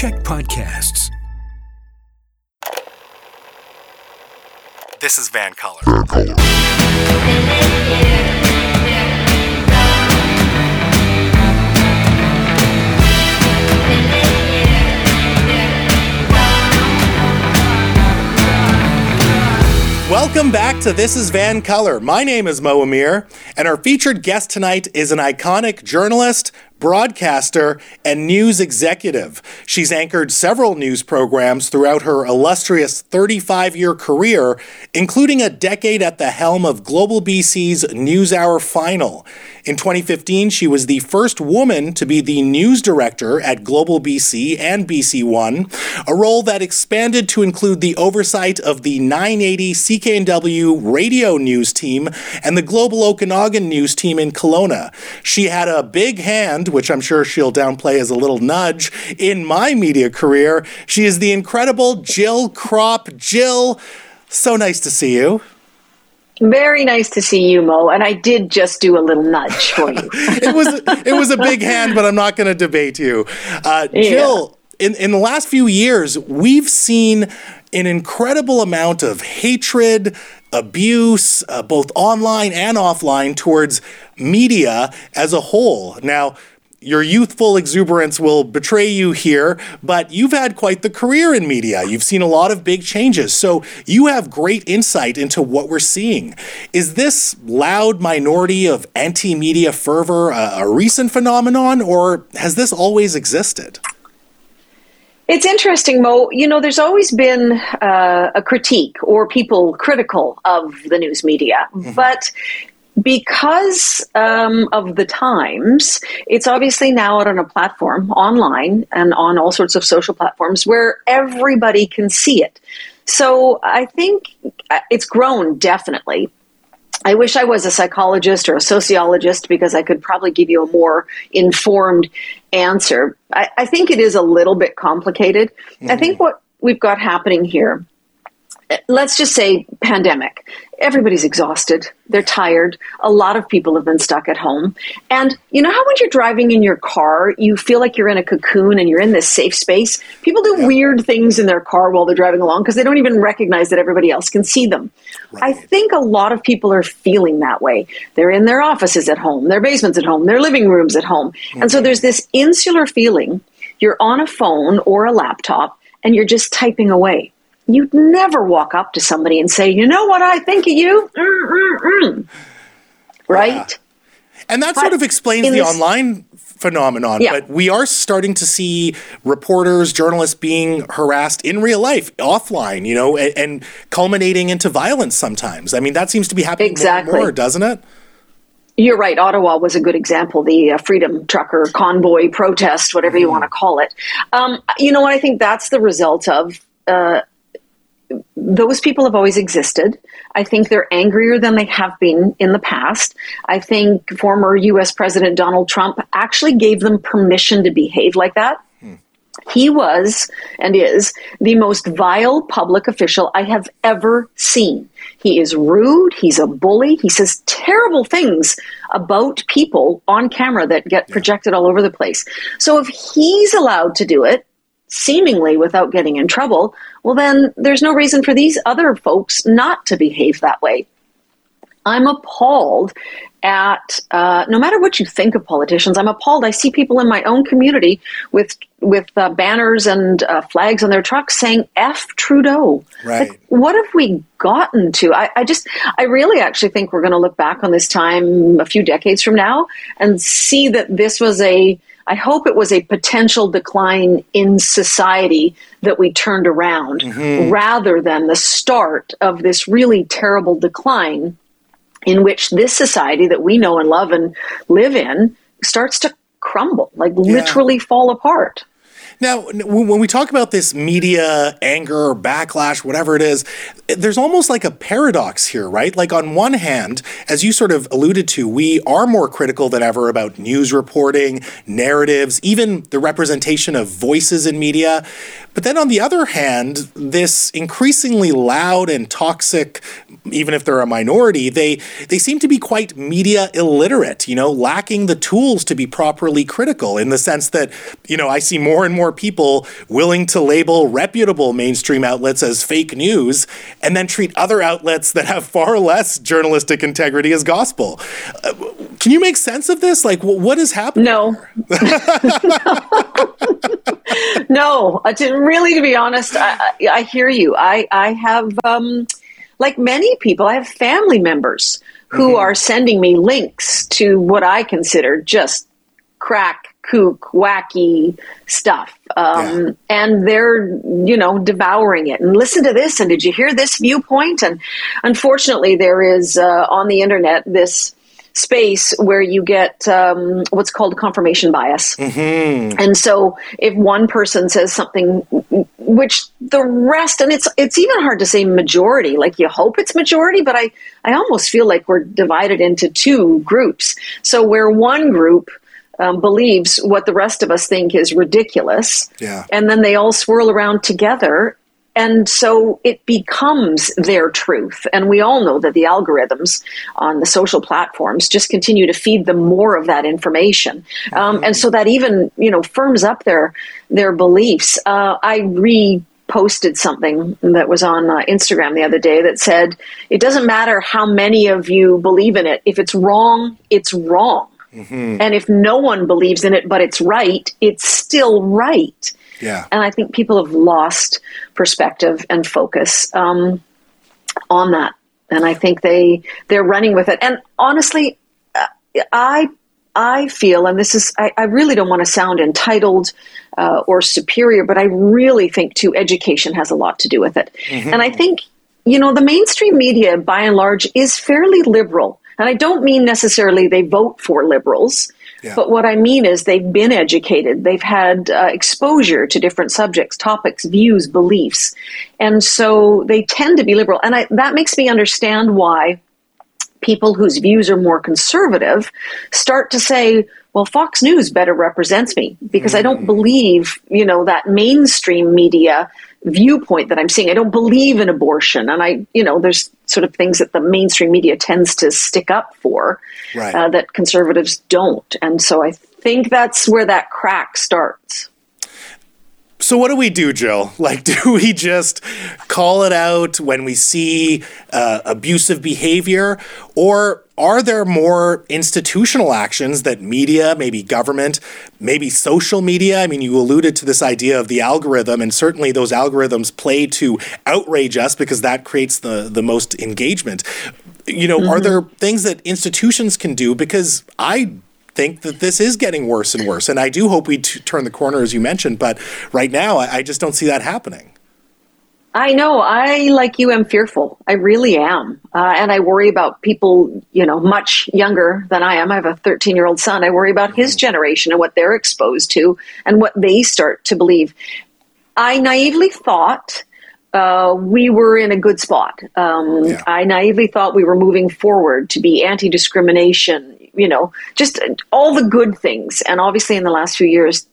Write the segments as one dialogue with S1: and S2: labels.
S1: Check podcasts.
S2: This is VANCOLOUR.
S3: Welcome back to This is VANCOLOUR. My name is Mo Amir, and our featured guest tonight is an iconic journalist, broadcaster, and news executive. She's anchored several news programs throughout her illustrious 35 year career, including a decade at the helm of Global BC's NewsHour Final. In 2015, she was the first woman to be the news director at Global BC and BC One, a role that expanded to include the oversight of the 980 CKNW radio news team and the Global Okanagan news team in Kelowna. She had a big hand which I'm sure she'll downplay as a little nudge, in my media career. She is the incredible Jill Krop. Jill, so nice to see you.
S4: Very nice to see you, Mo. And I did just do a little nudge for you.
S3: it was it was a big hand, but I'm not going to debate you, uh, yeah. Jill. In in the last few years, we've seen an incredible amount of hatred, abuse, uh, both online and offline, towards media as a whole. Now, your youthful exuberance will betray you here, but you've had quite the career in media. You've seen a lot of big changes. So you have great insight into what we're seeing. Is this loud minority of anti media fervor a, a, recent phenomenon, or has this always existed?
S4: It's interesting, Mo. You know, there's always been uh, a critique or people critical of the news media. Mm-hmm. But because um, of the times, it's obviously now out on a platform online and on all sorts of social platforms where everybody can see it. So I think uh, it's grown definitely. I wish I was a psychologist or a sociologist because I could probably give you a more informed answer. I, I think it is a little bit complicated. Mm-hmm. I think what we've got happening here let's just say pandemic. Everybody's exhausted. They're tired. A lot of people have been stuck at home. And you know how when you're driving in your car, you feel like you're in a cocoon and you're in this safe space? People do yeah. weird things in their car while they're driving along because they don't even recognize that everybody else can see them. Right. I think a lot of people are feeling that way. They're in their offices at home, their basements at home, their living rooms at home. Mm-hmm. And so there's this insular feeling. You're on a phone or a laptop and you're just typing away You'd never walk up to somebody and say, "You know what I think of you," Mm-mm-mm. right? Yeah.
S3: And that sort of explains the this, online phenomenon. Yeah. But we are starting to see reporters, journalists being harassed in real life, offline, you know, and, and culminating into violence sometimes. I mean, that seems to be happening exactly. more, more doesn't it?
S4: You're right. Ottawa was a good example. The uh, Freedom Trucker convoy protest, whatever you want to call it. Um, you know what? I think that's the result of uh, those people have always existed. I think they're angrier than they have been in the past. I think former US President Donald Trump actually gave them permission to behave like that. Hmm. He was and is the most vile public official I have ever seen. He is rude. He's a bully. He says terrible things about people on camera that get projected all over the place. So if he's allowed to do it, seemingly without getting in trouble, well, then there's no reason for these other folks not to behave that way. I'm appalled at uh, no matter what you think of politicians. I'm appalled. I see people in my own community with with uh, banners and uh, flags on their trucks saying "F Trudeau."
S3: Right.
S4: Like, what have we gotten to? I, I just, I really actually think we're going to look back on this time a few decades from now and see that this was a I hope it was a potential decline in society that we turned around mm-hmm. rather than the start of this really terrible decline in which this society that we know and love and live in starts to crumble, like yeah. literally fall apart.
S3: Now, when we talk about this media anger or backlash, whatever it is, there's almost like a paradox here, right? Like, on one hand, as you sort of alluded to, we are more critical than ever about news reporting, narratives, even the representation of voices in media. But then on the other hand, this increasingly loud and toxic, even if they're a minority, they, they seem to be quite media illiterate, you know, lacking the tools to be properly critical in the sense that, you know, I see more and more more people willing to label reputable mainstream outlets as fake news and then treat other outlets that have far less journalistic integrity as gospel. Uh, can you make sense of this? Like, what is happening?
S4: No. no, uh, to, really, to be honest, I, I hear you. I, I have, um, like many people, I have family members who mm-hmm. are sending me links to what I consider just crack, kook, wacky stuff. Um, yeah. And they're, you know, devouring it. And listen to this. And did you hear this viewpoint? And unfortunately, there is uh, on the internet this space where you get um, what's called confirmation bias. Mm-hmm. And so if one person says something which the rest and it's it's even hard to say majority like you hope it's majority but I I almost feel like we're divided into two groups. So where one group um, believes what the rest of us think is ridiculous.
S3: Yeah.
S4: And then they all swirl around together and so it becomes their truth. And we all know that the algorithms on the social platforms just continue to feed them more of that information. Um, and so that even, you know, firms up their, their beliefs. Uh, I reposted something that was on uh, Instagram the other day that said, it doesn't matter how many of you believe in it. If it's wrong, it's wrong. Mm-hmm. And if no one believes in it, but it's right, it's still right.
S3: Yeah.
S4: And I think people have lost perspective and focus um, on that. And I think they they're running with it. And honestly, uh, I I feel, and this is, I, I really don't want to sound entitled uh, or superior, but I really think too, education has a lot to do with it. Mm-hmm. And I think, you know, the mainstream media by and large is fairly liberal. And I don't mean necessarily they vote for liberals. Yeah. But what I mean is they've been educated, they've had uh, exposure to different subjects, topics, views, beliefs. And so they tend to be liberal. And I, that makes me understand why people whose views are more conservative start to say, well, Fox News better represents me because mm. I don't mm. believe, you know, that mainstream media viewpoint that I'm seeing. I don't believe in abortion. And I, you know, there's sort of things that the mainstream media tends to stick up for
S3: right.
S4: uh, that conservatives don't. And so I think that's where that crack starts.
S3: So what do we do, Jill? Like, do we just call it out when we see uh, abusive behavior, or are there more institutional actions that media, maybe government, maybe social media? I mean, you alluded to this idea of the algorithm, and certainly those algorithms play to outrage us because that creates the the most engagement. You know, mm-hmm. are there things that institutions can do? Because I think that this is getting worse and worse. And I do hope we t- turn the corner, as you mentioned, but right now I, I just don't see that happening.
S4: I know. I, like you, am fearful. I really am. Uh, and I worry about people, you know, much younger than I am. I have a 13 year old son. I worry about his generation and what they're exposed to and what they start to believe. I naively thought uh, we were in a good spot. Um, yeah. I naively thought we were moving forward to be anti discrimination, you know, just all the good things. And obviously, in the last few years,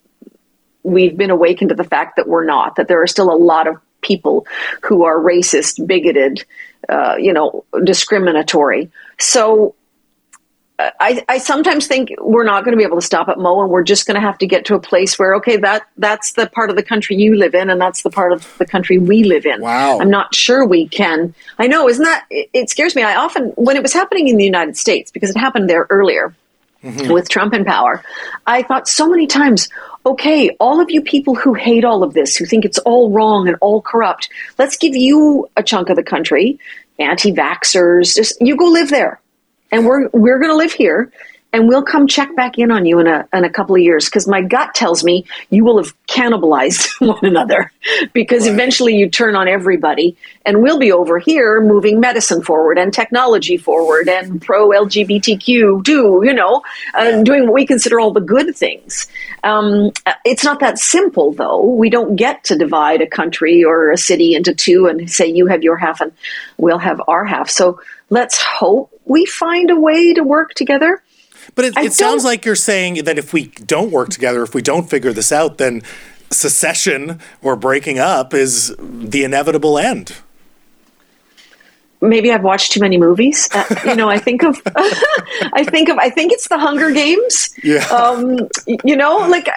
S4: we've been awakened to the fact that we're not, that there are still a lot of people who are racist, bigoted, uh, you know, discriminatory. So I, I sometimes think we're not going to be able to stop at Mo, and we're just going to have to get to a place where, okay, that that's the part of the country you live in, and that's the part of the country we live in.
S3: Wow.
S4: I'm not sure we can. I know, isn't that? It, it scares me. I often, when it was happening in the United States, because it happened there earlier mm-hmm. with Trump in power, I thought so many times, okay, all of you people who hate all of this, who think it's all wrong and all corrupt, let's give you a chunk of the country, anti-vaxxers, just you go live there. And we're we're to live here and we'll come check back in on you in a, in a couple of years because my gut tells me you will have cannibalized one another because right. eventually you turn on everybody and we'll be over here moving medicine forward and technology forward and pro lgbtq do you know uh, doing what we consider all the good things um, it's not that simple though we don't get to divide a country or a city into two and say you have your half and we'll have our half so let's hope we find a way to work together.
S3: But it, it sounds like you're saying that if we don't work together, if we don't figure this out, then secession or breaking up is the inevitable end.
S4: Maybe I've watched too many movies. Uh, you know, I think of, I think of, I think it's the Hunger Games.
S3: Yeah.
S4: Um, you know, like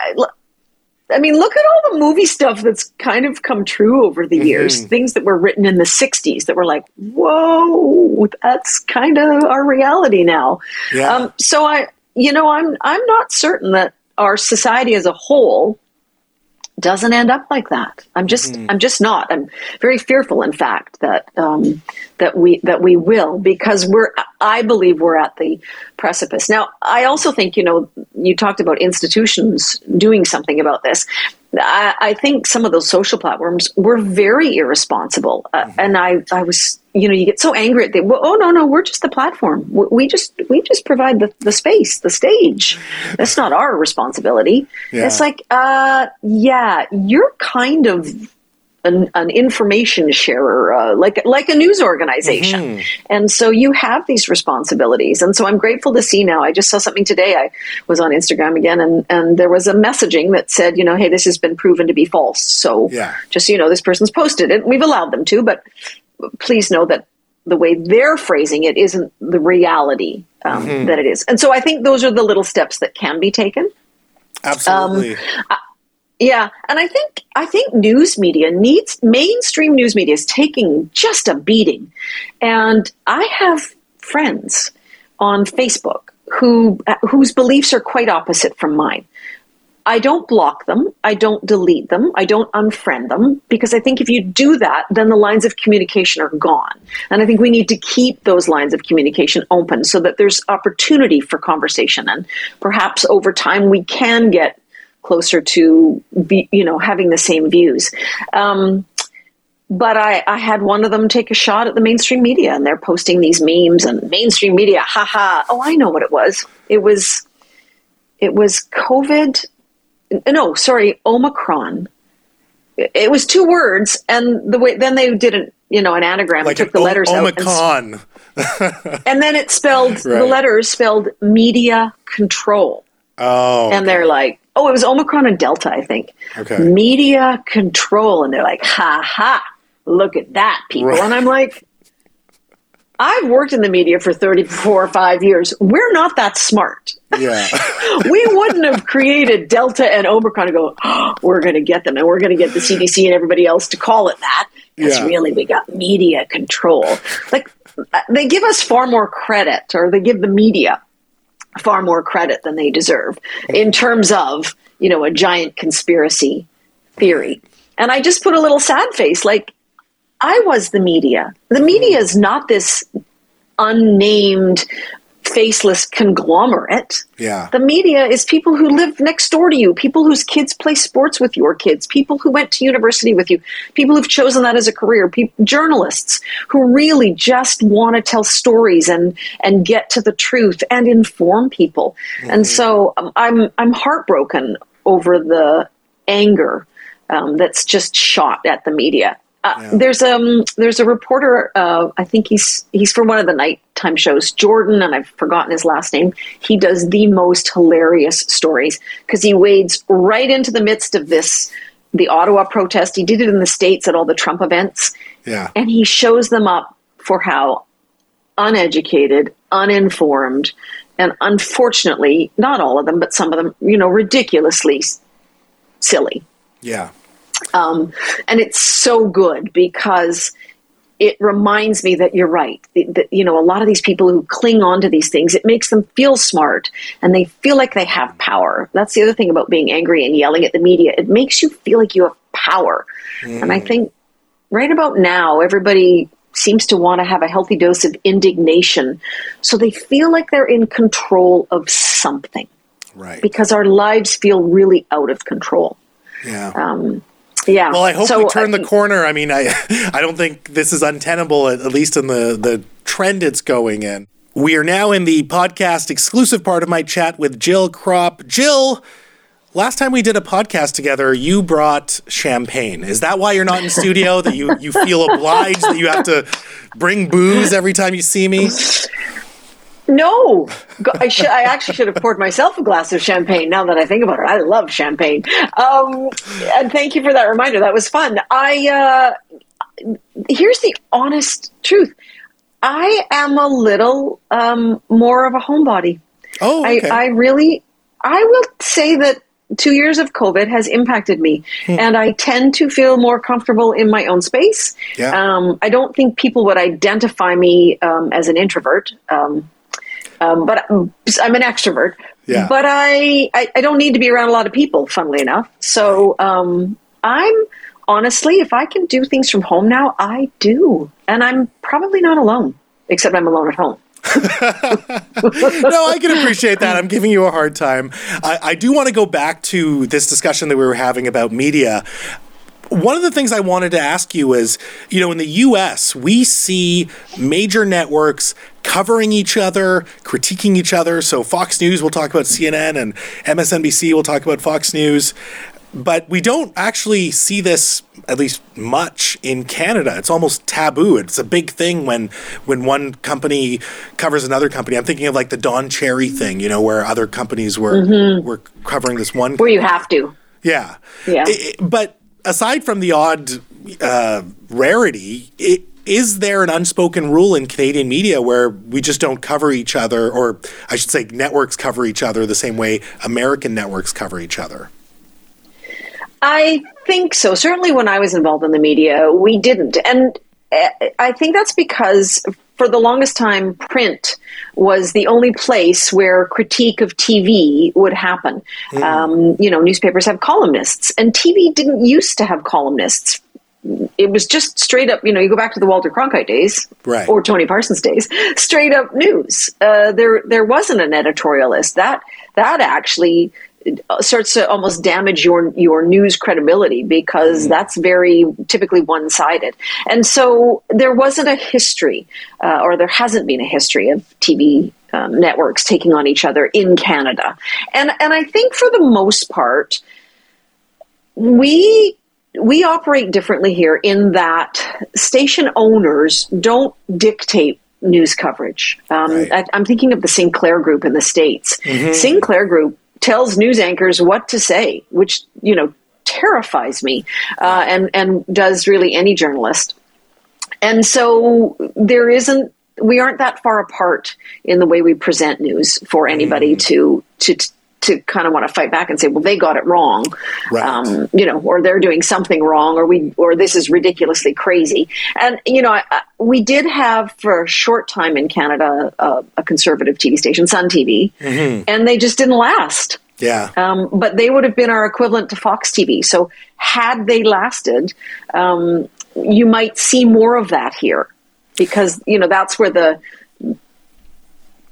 S4: I mean, look at all the movie stuff that's kind of come true over the years.
S3: Mm-hmm.
S4: Things that were written in the 60s that were like, whoa, that's kind of our reality now.
S3: Yeah.
S4: Um, so I, you know, I'm, I'm not certain that our society as a whole doesn't end up like that. I'm just,
S3: Mm-hmm.
S4: I'm just not. I'm very fearful, in fact, that um, that we that we will because we're. I believe we're at the precipice. Now, I also think you know you talked about institutions doing something about this. I, I think some of those social platforms were very irresponsible, uh,
S3: Mm-hmm.
S4: and I, I was, you know, you get so angry at them. Well, oh no, no, we're just the platform. We, we just, we just provide the, the space, the stage. That's not our responsibility.
S3: Yeah.
S4: It's like, uh, yeah, you're kind of an, an information sharer, uh, like like a news organization, and so you have these responsibilities. And so I'm grateful to see now. I just saw something today. I was on Instagram again, and and there was a messaging that said, you know, hey, this has been proven to be false. So
S3: Yeah.
S4: just so you know, this person's posted it. We've allowed them to, but please know that the way they're phrasing it isn't the reality um, that it is. And so I think those are the little steps that can be taken.
S3: Absolutely.
S4: Yeah, and I think I think news media needs mainstream news media is taking just a beating, and I have friends on Facebook who whose beliefs are quite opposite from mine. I don't block them. I don't delete them. I don't unfriend them because I think if you do that, then the lines of communication are gone. And I think we need to keep those lines of communication open so that there's opportunity for conversation. And perhaps over time we can get closer to be, you know, having the same views. Um, but I, I had one of them take a shot at the mainstream media and they're posting these memes and mainstream media, haha. Oh, I know what it was. It was, it was COVID. No, sorry, Omicron. It was two words, and the way then they did an you know an anagram
S3: like
S4: and took the letters
S3: o-
S4: out, and,
S3: Omicron.
S4: and then it spelled the letters spelled media control,
S3: Oh.
S4: and they're like, oh, it was Omicron and Delta, I think.
S3: Okay.
S4: Media control, and they're like, ha ha, look at that, people,
S3: Right.
S4: and I'm like. I've worked in the media for 34 or 5 years. We're not that smart.
S3: yeah.
S4: we wouldn't have created Delta and Omicron to go, oh, we're going to get them and we're going to get the CDC and everybody else to call it that. Because
S3: Yeah.
S4: really, we got media control. Like, they give us far more credit, or they give the media far more credit than they deserve in terms of, you know, a giant conspiracy theory. And I just put a little sad face like, I was the media. The media is not this unnamed, faceless conglomerate.
S3: Yeah.
S4: The media is people who live next door to you, people whose kids play sports with your kids, people who went to university with you, people who've chosen that as a career, peop journalists who really just want to tell stories and and get to the truth and inform people. And so um, I'm I'm heartbroken over the anger um, that's just shot at the media. Uh, There's um there's a reporter uh, I think he's he's from one of the nighttime shows Jordan and I've forgotten his last name. He does the most hilarious stories because he wades right into the midst of this the Ottawa protest. He did it in the states at all the Trump events
S3: Yeah.
S4: and he shows them up for how uneducated, uninformed, and unfortunately, not all of them, but some of them, you know, ridiculously silly.
S3: Yeah.
S4: Um, and it's so good because it reminds me that you're right. That, you know, a lot of these people who cling on to these things, it makes them feel smart and they feel like they have power. That's the other thing about being angry and yelling at the media. It makes you feel like you have power. And I think right about now, everybody seems to want to have a healthy dose of indignation so they feel like they're in control of something
S3: Right.
S4: because our lives feel really out of control.
S3: Yeah.
S4: Um, yeah.
S3: Well, I hope
S4: So,
S3: we turn the
S4: uh,
S3: corner. I mean, I I don't think this is untenable, at, at least in the the trend it's going in. We are now in the podcast exclusive part of my chat with Jill Krop. Jill, last time we did a podcast together, you brought champagne. Is that why you're not in studio? that you you feel obliged that you have to bring booze every time you see me?
S4: No, I should. I actually should have poured myself a glass of champagne. Now that I think about it, I love champagne. Um, and thank you for that reminder. That was fun. I uh, here's the honest truth. I am a little um, more of a homebody.
S3: Oh, okay.
S4: I, I really, I will say that two years of COVID has impacted me,
S3: Hmm.
S4: and I tend to feel more comfortable in my own space.
S3: Yeah.
S4: Um, I don't think people would identify me um, as an introvert. Um, um, but I'm an extrovert.
S3: Yeah.
S4: But I, I, I don't need to be around a lot of people, funnily enough. So um, I'm honestly, if I can do things from home now, I do. And I'm probably not alone, except I'm alone at home.
S3: no, I can appreciate that. I'm giving you a hard time. I, I do want to go back to this discussion that we were having about media. One of the things I wanted to ask you is, you know, in the US, we see major networks covering each other, critiquing each other. So Fox News will talk about CNN and MSNBC will talk about Fox News. But we don't actually see this at least much in Canada. It's almost taboo. It's a big thing when when one company covers another company. I'm thinking of like the Don Cherry thing, you know, where other companies were were covering this one.
S4: Where you have to.
S3: Yeah.
S4: Yeah.
S3: I- I- but aside from the odd uh, rarity, i is there an unspoken rule in Canadian media where we just don't cover each other, or I should say, networks cover each other the same way American networks cover each other?
S4: I think so. Certainly, when I was involved in the media, we didn't, and uh, I think that's because for the longest time, print was the only place where critique of TV would happen. Um, you know, newspapers have columnists, and TV didn't used to have columnists. It was just straight up. You know, you go back to the Walter Cronkite days,
S3: Right.
S4: or Tony Parsons days, straight up news. Uh, there, there wasn't an editorialist. That that actually starts to almost damage your your news credibility because that's very typically one sided. And so there wasn't a history, uh, or there hasn't been a history of TV. Um, networks taking on each other in Canada, and and I think for the most part, we we operate differently here in that station owners don't dictate news coverage. Um,
S3: Right.
S4: I, I'm thinking of the Sinclair Group in the states. Sinclair Group tells news anchors what to say, which you know terrifies me, uh, and and does really any journalist. And so there isn't. We aren't that far apart in the way we present news for anybody to to to kind of want to fight back and say, well, they got it wrong,
S3: Right.
S4: um, you know, or they're doing something wrong, or we, or this is ridiculously crazy. And you know, I, I, we did have for a short time in Canada uh, a conservative TV station, Sun TV, and they just didn't last.
S3: Yeah.
S4: Um, but they would have been our equivalent to Fox TV. So had they lasted, um, you might see more of that here, because you know that's where the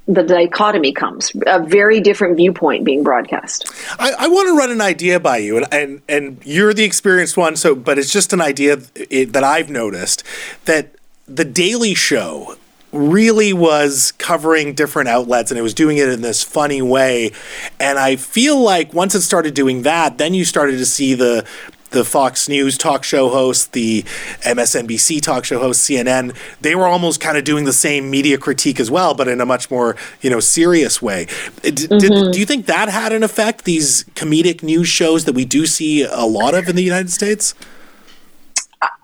S4: the dichotomy comes a very different viewpoint being broadcast.
S3: I, I want to run an idea by you, and, and and you're the experienced one. So, but it's just an idea that I've noticed that the Daily Show really was covering different outlets, and it was doing it in this funny way. And I feel like once it started doing that, then you started to see the the Fox News talk show host, the MSNBC talk show host, CNN, they were almost kind of doing the same media critique as well, but in a much more, you know, serious way. D- did- mm-hmm. do you think that had an effect, these comedic news shows that we do see a lot of in the United States?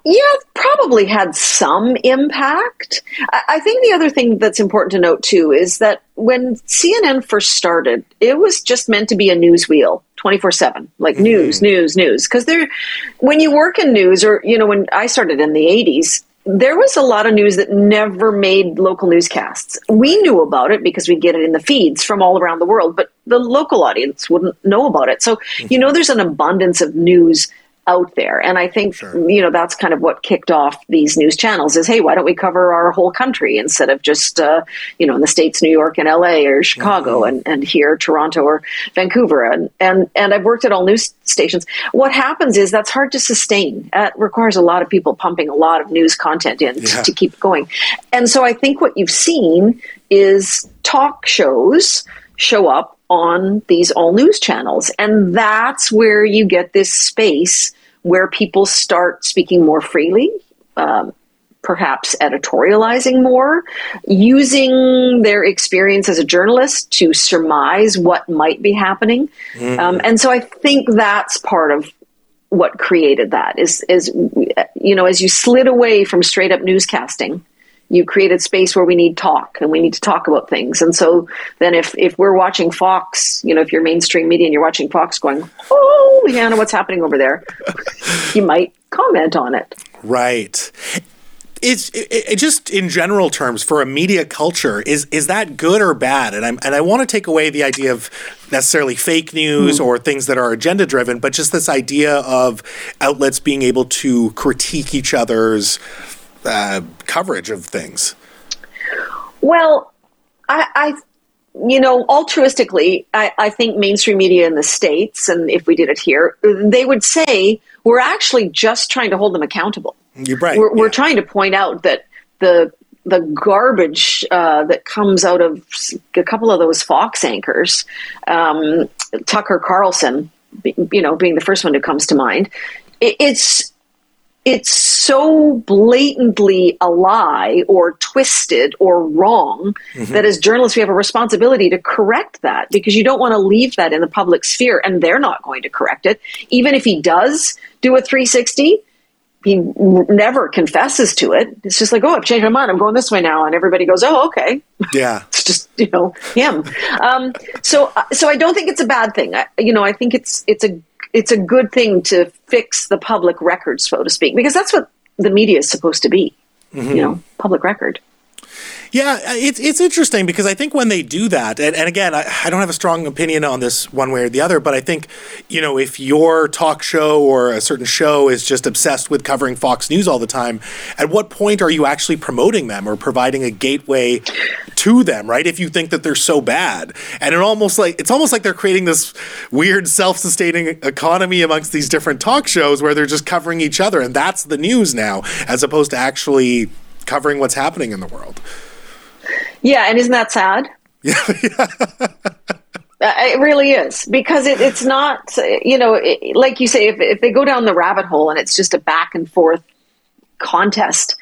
S4: Yeah, probably had some impact. I, think the other thing that's important to note too is that when CNN first started, it was just meant to be a news wheel. 24 7 like mm-hmm. news news news because there when you work in news or you know when i started in the 80s there was a lot of news that never made local newscasts. We knew about it because we get it in the feeds from all around the world, but the local audience wouldn't know about it. So, you mm-hmm. know, there's an abundance of news out there. And I think, you know, that's kind of what kicked off these news channels is, hey, why don't we cover our whole country instead of just, uh, you know, in the States, New York and LA or Chicago and, and here, Toronto or Vancouver. And, and, and I've worked at all news stations. What happens is that's hard to sustain. That requires a lot of people pumping a lot of news content in
S3: Yeah.
S4: to keep going. And so I think what you've seen is talk shows show up on these all news channels. And that's where you get this space where people start speaking more freely. Um, perhaps editorializing more, using their experience as a journalist to surmise what might be happening. Um, and so I think that's part of what created that is, is, you know, as you slid away from straight up newscasting, you created space where we need talk and we need to talk about things. And so then if, if we're watching Fox, you know, if you're mainstream media and you're watching Fox going, oh, Hannah, what's happening over there? you might comment on it.
S3: Right. It's it, it just in general terms for a media culture is is that good or bad? And I'm and I want to take away the idea of necessarily fake news mm. or things that are agenda driven, but just this idea of outlets being able to critique each other's uh, coverage of things?
S4: Well, I, I you know, altruistically, I, I, think mainstream media in the States, and if we did it here, they would say we're actually just trying to hold them accountable.
S3: You're right.
S4: We're, yeah. we're trying to point out that the the garbage uh, that comes out of a couple of those Fox anchors, um, Tucker Carlson, you know, being the first one who comes to mind, it, it's it's so blatantly a lie or twisted or wrong mm-hmm. that as journalists we have a responsibility to correct that because you don't want to leave that in the public sphere and they're not going to correct it. Even if he does do a 360 he never confesses to it. It's just like oh i've changed my mind. I'm going this way now. And everybody goes oh okay.
S3: Yeah.
S4: It's just you know him. Um, so so i don't think it's a bad thing. I, you know i think it's it's a it's a good thing to fix the public record, so to speak, because that's what the media is supposed to be. Mm-hmm. You know, public record.
S3: Yeah, it's it's interesting because I think when they do that, and, and again, I, I, don't have a strong opinion on this one way or the other, but I think, you know, if your talk show or a certain show is just obsessed with covering Fox News all the time, at what point are you actually promoting them or providing a gateway to them, right? If you think that they're so bad. And it almost like it's almost like they're creating this weird self-sustaining economy amongst these different talk shows where they're just covering each other and that's the news now as opposed to actually covering what's happening in the world.
S4: Yeah, and isn't that sad? Yeah. Uh, it really is because it, it's not, you know, it, like you say, if, if they go down the rabbit hole and it's just a back and forth contest,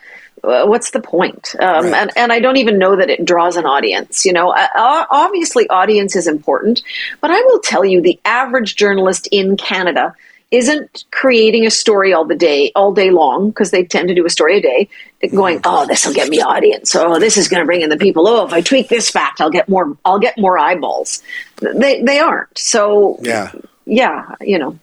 S4: uh, what's the point? Um, right. and, and I don't even know that it draws an audience. You know, uh, obviously, audience is important, but I will tell you the average journalist in Canada isn't creating a story all the day, all day long, because they tend to do a story a day, going, mm-hmm. oh, this will get me audience. Oh, this is going to bring in the people. Oh, if I tweak this fact, I'll get more. I'll get more eyeballs. They they aren't. So
S3: yeah,
S4: yeah, you know.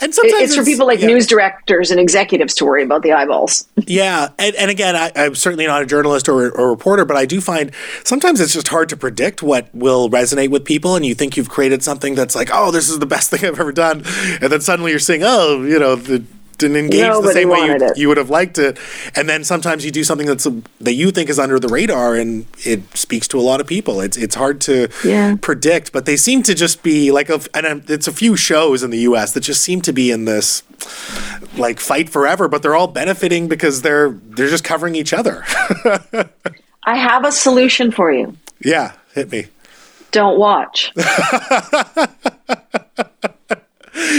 S3: And sometimes
S4: it's, it's for people like yeah. news directors and executives to worry about the eyeballs.
S3: Yeah, and, and again, I, am certainly not a journalist or, or a reporter, but I do find sometimes it's just hard to predict what will resonate with people. And you think you've created something that's like, oh, this is the best thing I've ever done, and then suddenly you're saying, oh, you know, the didn't engage Nobody the same way you, you, would have liked it. And then sometimes you do something that's that you think is under the radar, and it speaks to a lot of people. It's it's hard to yeah. predict, but they seem to just be like a, and it's a few shows in the U.S. that just seem to be in this like fight forever, but they're all benefiting because they're they're just covering each other.
S4: I have a solution for you.
S3: Yeah, hit me.
S4: Don't watch.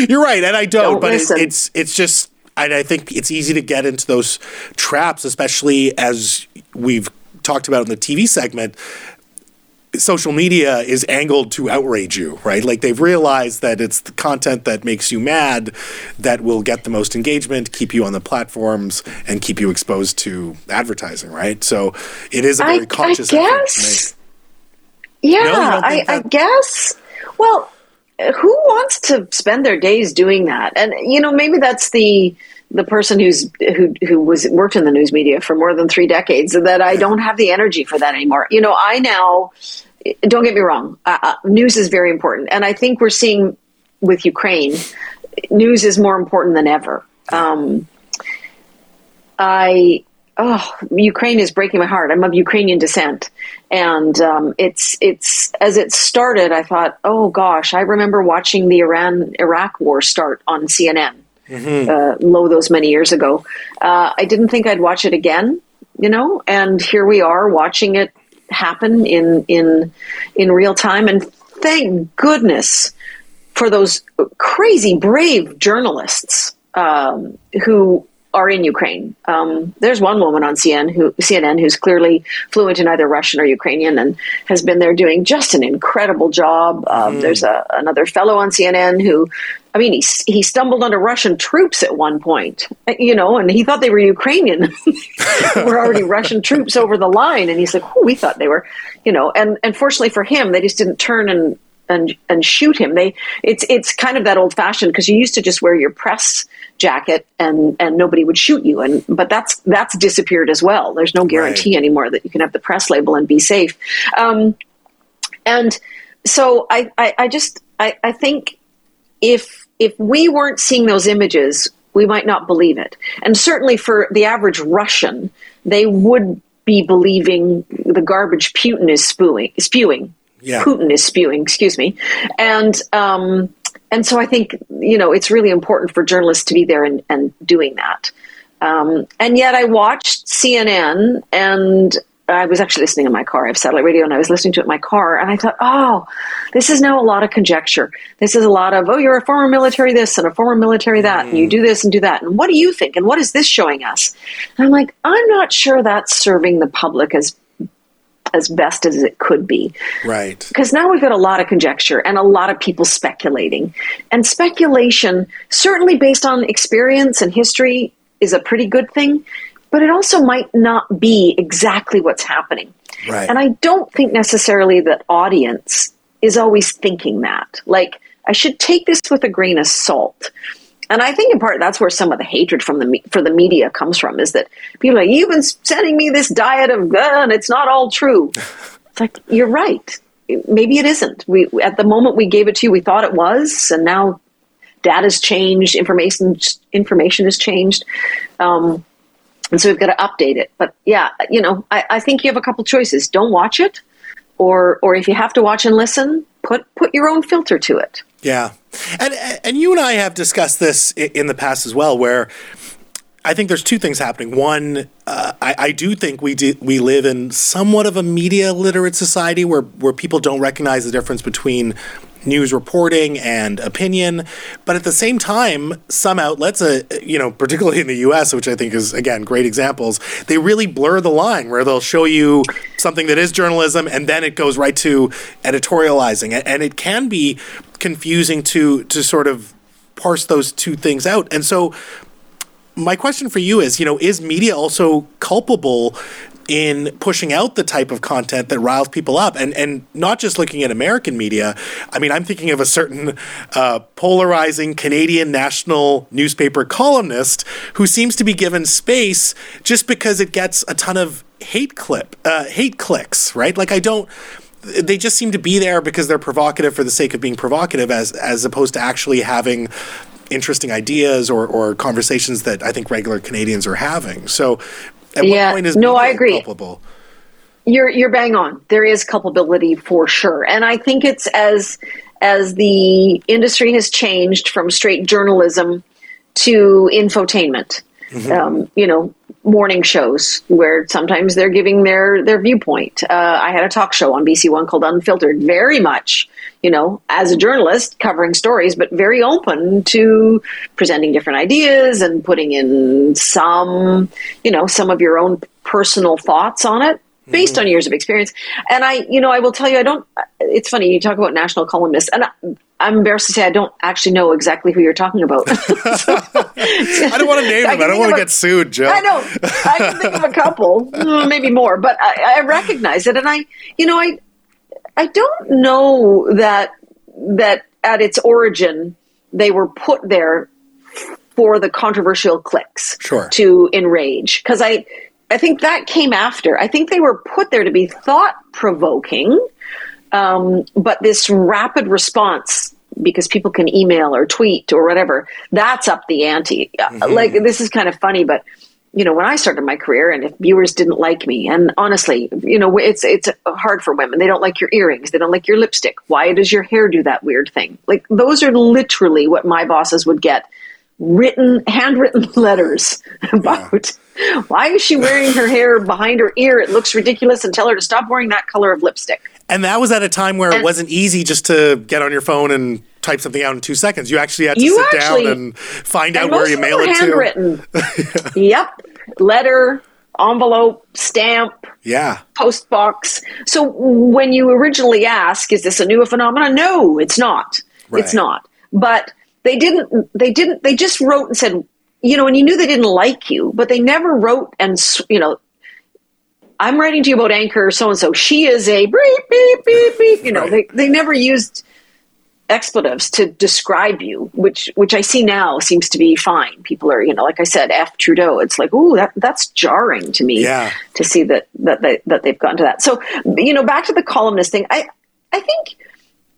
S3: You're right, and I don't. don't but it, it's it's just, and I think it's easy to get into those traps, especially as we've talked about in the TV segment. Social media is angled to outrage you, right? Like they've realized that it's the content that makes you mad that will get the most engagement, keep you on the platforms, and keep you exposed to advertising, right? So it is a very I, conscious
S4: I guess. Yeah, no, I, I guess. Well, who wants to spend their days doing that? And you know, maybe that's the the person who's who who was worked in the news media for more than three decades that I don't have the energy for that anymore. You know, I now don't get me wrong, uh, uh, news is very important, and I think we're seeing with Ukraine, news is more important than ever. Um, I oh, Ukraine is breaking my heart. I'm of Ukrainian descent, and um, it's it's as it started. I thought, oh gosh, I remember watching the Iran Iraq war start on CNN. Mm-hmm. Uh, low those many years ago. Uh, I didn't think I'd watch it again, you know, and here we are watching it happen in in in real time. And thank goodness for those crazy brave journalists um, who are in Ukraine. Um, there's one woman on CNN, who, CNN who's clearly fluent in either Russian or Ukrainian and has been there doing just an incredible job. Um, mm. There's a, another fellow on CNN who, I mean, he, he stumbled onto Russian troops at one point, you know, and he thought they were Ukrainian. were already Russian troops over the line. And he's like, oh, we thought they were, you know, and, and fortunately for him, they just didn't turn and and and shoot him. They it's it's kind of that old fashioned because you used to just wear your press jacket and and nobody would shoot you and but that's that's disappeared as well. There's no guarantee right. anymore that you can have the press label and be safe. Um, and so I, I, I just I, I think if if we weren't seeing those images, we might not believe it. And certainly for the average Russian, they would be believing the garbage Putin is spewing, spewing yeah. Putin is spewing, excuse me. And um, and so I think you know it's really important for journalists to be there and, and doing that. Um, and yet I watched CNN and I was actually listening in my car. I have satellite radio and I was listening to it in my car and I thought, oh, this is now a lot of conjecture. This is a lot of, oh, you're a former military this and a former military that, mm. and you do this and do that. And what do you think? And what is this showing us? And I'm like, I'm not sure that's serving the public as as best as it could be.
S3: Right.
S4: Because now we've got a lot of conjecture and a lot of people speculating. And speculation, certainly based on experience and history, is a pretty good thing, but it also might not be exactly what's happening.
S3: Right.
S4: And I don't think necessarily that audience is always thinking that. Like, I should take this with a grain of salt and I think in part that's where some of the hatred from the for the media comes from is that people are like you've been sending me this diet of gun, it's not all true. it's like you're right. Maybe it isn't. We at the moment we gave it to you, we thought it was, and now data's changed, information information has changed. Um, and so we've got to update it. But yeah, you know, I, I think you have a couple choices. Don't watch it, or or if you have to watch and listen, put put your own filter to it.
S3: Yeah, and and you and I have discussed this in the past as well, where I think there's two things happening. One, uh, I, I, do think we do, we live in somewhat of a media literate society where where people don't recognize the difference between news reporting and opinion. But at the same time, some outlets, uh, you know, particularly in the US, which I think is, again, great examples, they really blur the line where they'll show you something that is journalism and then it goes right to editorializing. And it can be confusing to, to sort of parse those two things out. And so my question for you is, you know, is media also culpable in pushing out the type of content that riles people up and and not just looking at American media. I mean, I'm thinking of a certain uh, polarizing Canadian national newspaper columnist who seems to be given space just because it gets a ton of hate clip uh, hate clicks, right? Like I don't they just seem to be there because they're provocative for the sake of being provocative as as opposed to actually having interesting ideas or, or conversations that I think regular Canadians are having. So at yeah. what point is no, I agree. culpable?
S4: You're you're bang on. There is culpability for sure, and I think it's as as the industry has changed from straight journalism to infotainment. Mm-hmm. Um, you know, morning shows where sometimes they're giving their their viewpoint. Uh, I had a talk show on BC One called Unfiltered, very much, you know, as a journalist covering stories, but very open to presenting different ideas and putting in some, you know, some of your own personal thoughts on it based mm-hmm. on years of experience. And I, you know, I will tell you, I don't. It's funny you talk about national columnists, and I, I'm embarrassed to say I don't actually know exactly who you're talking about. so,
S3: I don't want to name I him. I don't want to get sued, Joe.
S4: I know. I can think of a couple, mm, maybe more, but I, I recognize it, and I, you know, I, I don't know that that at its origin they were put there for the controversial clicks
S3: sure.
S4: to enrage because I I think that came after. I think they were put there to be thought provoking, um, but this rapid response because people can email or tweet or whatever that's up the ante. Mm-hmm. Like this is kind of funny, but you know when I started my career and if viewers didn't like me, and honestly, you know it's it's hard for women. They don't like your earrings. They don't like your lipstick. Why does your hair do that weird thing? Like those are literally what my bosses would get written handwritten letters about yeah. why is she wearing her hair behind her ear it looks ridiculous and tell her to stop wearing that color of lipstick
S3: and that was at a time where and, it wasn't easy just to get on your phone and type something out in two seconds. You actually had to sit
S4: actually-
S3: down and find out
S4: And
S3: where you mail it
S4: were
S3: to.
S4: handwritten. yep. Letter, envelope, stamp,
S3: Yeah.
S4: post box. So when you originally ask, is this a new phenomenon? No, it's not.
S3: Right.
S4: It's not. But they didn't. They didn't. They just wrote and said, you know, and you knew they didn't like you, but they never wrote and you know. I'm writing to you about anchor so and so. She is a beep beep beep beep. You know,
S3: Right.
S4: they they never used expletives to describe you, which which I see now seems to be fine. People are, you know, like I said, F Trudeau. It's like, ooh, that that's jarring to me
S3: Yeah.
S4: to see that that they, that they've gotten to that. So, you know, back to the columnist thing. I I think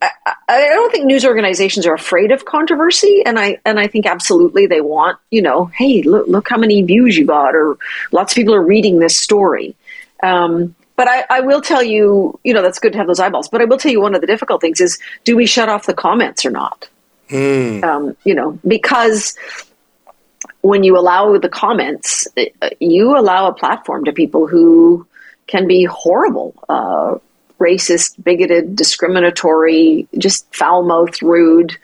S4: I, I don't think news organizations are afraid of controversy, and I and I think absolutely they want you know, hey, look look how many views you got, or lots of people are reading this story. Um, but I, I will tell you, you know, that's good to have those eyeballs. But I will tell you one of the difficult things is, do we shut off the comments or not? Um, you know, because when you allow the comments, uh, you allow a platform to people who can be horrible, uh, racist, bigoted, discriminatory, just foul mouthed, rude.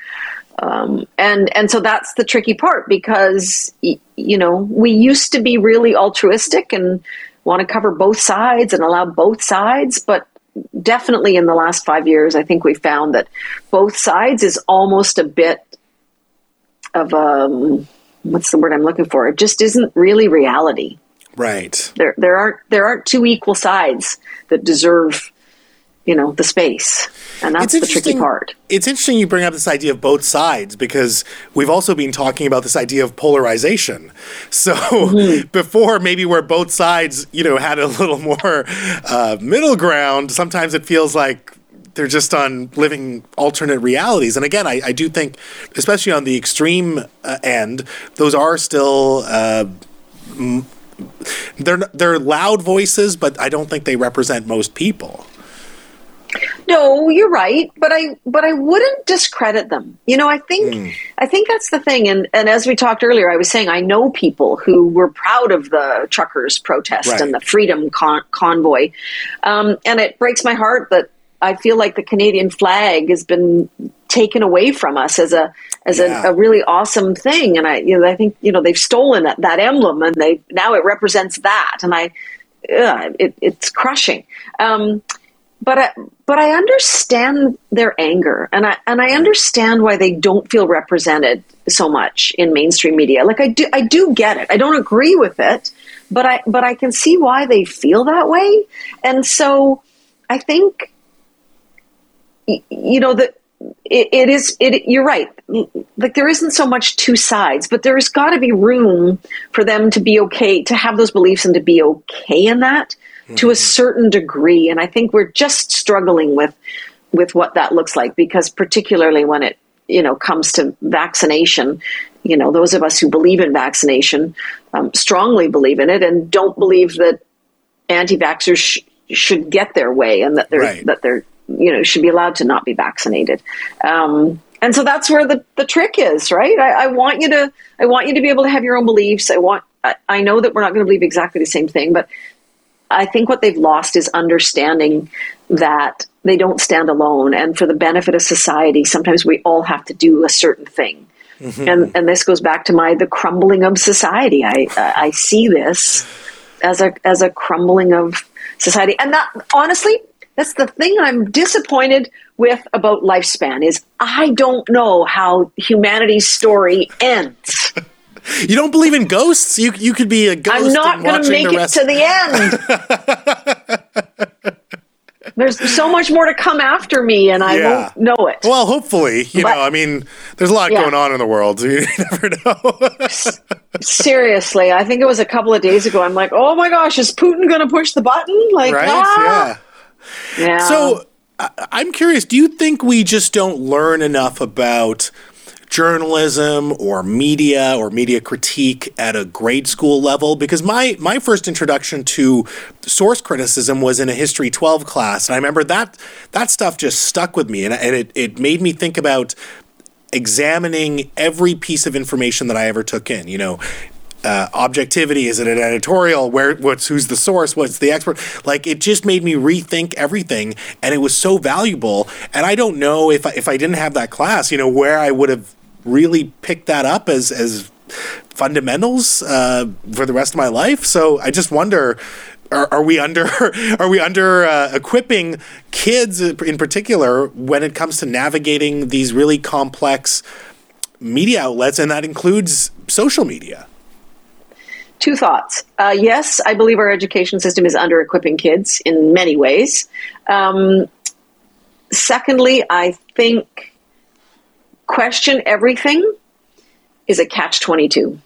S4: Um, and and so that's the tricky part because you know we used to be really altruistic and want to cover both sides and allow both sides, but definitely in the last five years, I think we found that both sides is almost a bit of um, what's the word I'm looking for? It just isn't really reality.
S3: Right.
S4: There there aren't there aren't two equal sides that deserve you know the space, and that's the tricky part.
S3: It's interesting you bring up this idea of both sides because we've also been talking about this idea of polarization. So
S4: Mm-hmm.
S3: before, maybe where both sides, you know, had a little more uh, middle ground, sometimes it feels like they're just on living alternate realities. And again, I, I do think, especially on the extreme uh, end, those are still. Uh, m- they're they're loud voices, but I don't think they represent most people.
S4: No, you're right, but I but I wouldn't discredit them. You know, I think I think that's the thing. And and as we talked earlier, I was saying I know people who were proud of the truckers' protest
S3: Right.
S4: and the freedom con- convoy, um, and it breaks my heart that I feel like the Canadian flag has been taken away from us as a as
S3: Yeah.
S4: a, a really awesome thing. And I you know I think you know they've stolen that, that emblem and they now it represents that, and I ugh, it, it's crushing. Um, but I, but I understand their anger, and I and I understand why they don't feel represented so much in mainstream media. Like I do, I do get it. I don't agree with it, but I but I can see why they feel that way, and so I think you know that it, it is it you're right like there isn't so much two sides but there's got to be room for them to be okay to have those beliefs and to be okay in that to a certain degree and i think we're just struggling with with what that looks like because particularly when it you know comes to vaccination you know those of us who believe in vaccination um, strongly believe in it and don't believe that anti-vaxxers sh- should get their way and that they're
S3: Right.
S4: that they're you know should be allowed to not be vaccinated. Um, and so that's where the, the trick is right? I, I want you to i want you to be able to have your own beliefs. I want I, I know that we're not going to believe exactly the same thing but i think what they've lost is understanding that they don't stand alone. And for the benefit of society sometimes we all have to do a certain thing. Mm-hmm. And and this goes back to my the crumbling of society. I i see this as a as a crumbling of society. And that honestly that's the thing i'm disappointed with about lifespan is i don't know how humanity's story ends
S3: You don't believe in ghosts? You you could be a ghost.
S4: i'm not going to make it
S3: rest.
S4: to the end there's so much more to come after me and i
S3: Yeah.
S4: won't know it
S3: Well, hopefully, you
S4: But-
S3: know. I mean, there's a lot
S4: Yeah.
S3: going on in the world. You never know.
S4: seriously i think it was a couple of days ago i'm like oh my gosh is putin going to push the button like
S3: right?
S4: ah!
S3: Yeah.
S4: yeah
S3: So I I'm curious. Do you think we just don't learn enough about journalism or media or media critique at a grade school level? Because my my first introduction to source criticism was in a history 12 class, and I remember that that stuff just stuck with me, and, and it it made me think about examining every piece of information that I ever took in. You know, uh, objectivity? Is it an editorial? Where what's who's the source? What's the expert? Like it just made me rethink everything, and it was so valuable. And I don't know if I, if I didn't have that class, you know, where I would have really picked that up as as fundamentals uh, for the rest of my life. So I just wonder. Are, are we under are we under uh, equipping kids in particular when it comes to navigating these really complex media outlets and that includes social media
S4: two thoughts. Uh, yes, I believe our education system is under equipping kids in many ways. Um, secondly, I think question everything is a catch 22.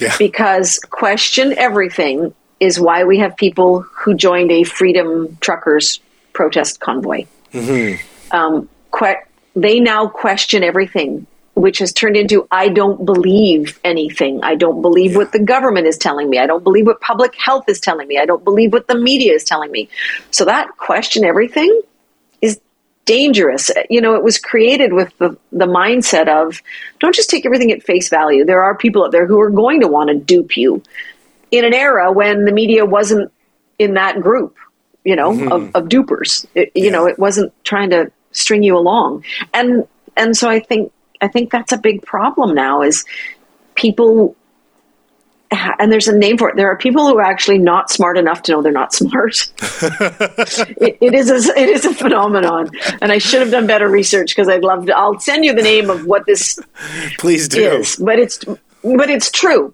S3: Yeah.
S4: Because question everything is why we have people who joined a freedom truckers protest convoy.
S3: Mm-hmm.
S4: Um, que- they now question everything which has turned into I don't believe anything. I don't believe what the government is telling me. I don't believe what public health is telling me. I don't believe what the media is telling me. So that question everything dangerous. You know, it was created with the, the mindset of don't just take everything at face value. There are people out there who are going to want to dupe you in an era when the media wasn't in that group, you know, mm-hmm. of, of, dupers. It, you yeah. know, it wasn't trying to string you along. And and so I think I think that's a big problem now is people and there's a name for it. There are people who are actually not smart enough to know they're not smart. it, it is a, it is a phenomenon, and I should have done better research because I'd love to. I'll send you the name of what this
S3: please do.
S4: Is, but it's but it's true.